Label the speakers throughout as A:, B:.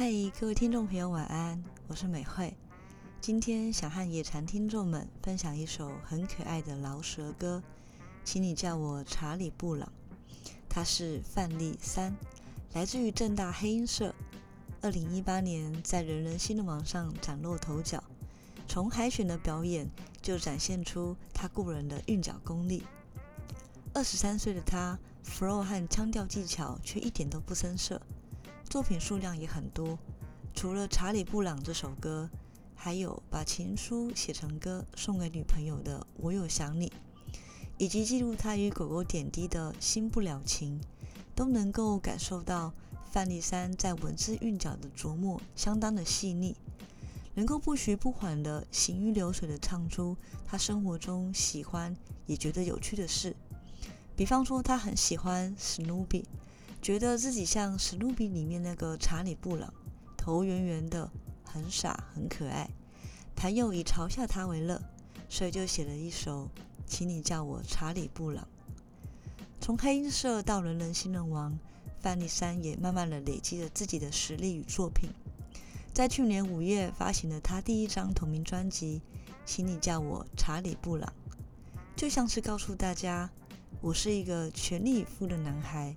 A: 嗨，各位听众朋友，晚安，我是美惠。今天想和野禅听众们分享一首很可爱的饶舌歌，请你叫我查理布朗。他是范例三，来自于正大黑鹰社。二零一八年在人人新的网上崭露头角，从海选的表演就展现出他过人的韵脚功力。二十三岁的他，flow 和腔调技巧却一点都不生涩，作品数量也很多。除了《查理布朗》这首歌，还有把情书写成歌送给女朋友的《我有想你》，以及记录他与狗狗点滴的新不了情，都能够感受到范例三在文字韵脚的琢磨相当的细腻，能够不徐不缓的行云流水的唱出他生活中喜欢也觉得有趣的事。比方说，他很喜欢史努比，觉得自己像史努比里面那个查理布朗，头圆圆的，很傻很可爱。朋友以嘲笑他为乐，所以就写了一首《请你叫我查理布朗》。从黑音社到人人新人王，范例三也慢慢的累积了自己的实力与作品。在去年五月发行了他第一张同名专辑《请你叫我查理布朗》，就像是告诉大家。我是一个全力以赴的男孩，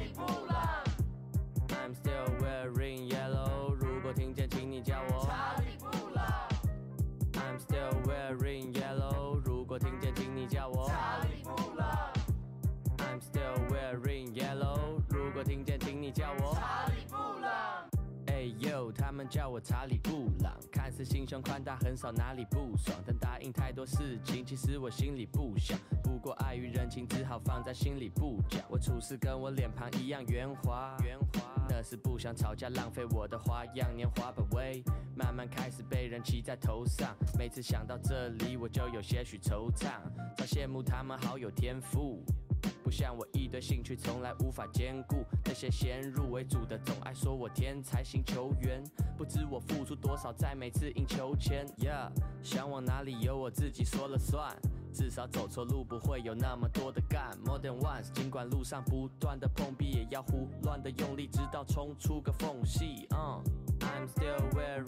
B: wearing yellow。如果听见，请你叫我查理布朗。I'm still wearing yellow。如果听见，请你叫我查理布朗。哎呦，他们叫我查理布朗，看似心胸宽大，很少哪里不爽，但答应太多事情，其实我心里不想。不过碍于人情，只好放在心里不讲。我处事跟我脸庞一样圆滑，圆滑，那是不想吵架，浪费我的花样年华。But way，慢慢开始被人骑在头上，每次想到这里，我就有些许惆怅，早羡慕他们好有天赋。不像我一堆兴趣从来无法兼顾，那些先入为主的总爱说我天才型球员，不知我付出多少在每次赢球前。Yeah，想往哪里有我自己说了算，至少走错路不会有那么多的干。More than once，尽管路上不断的碰壁，也要胡乱的用力，直到冲出个缝隙。嗯，I'm still weary。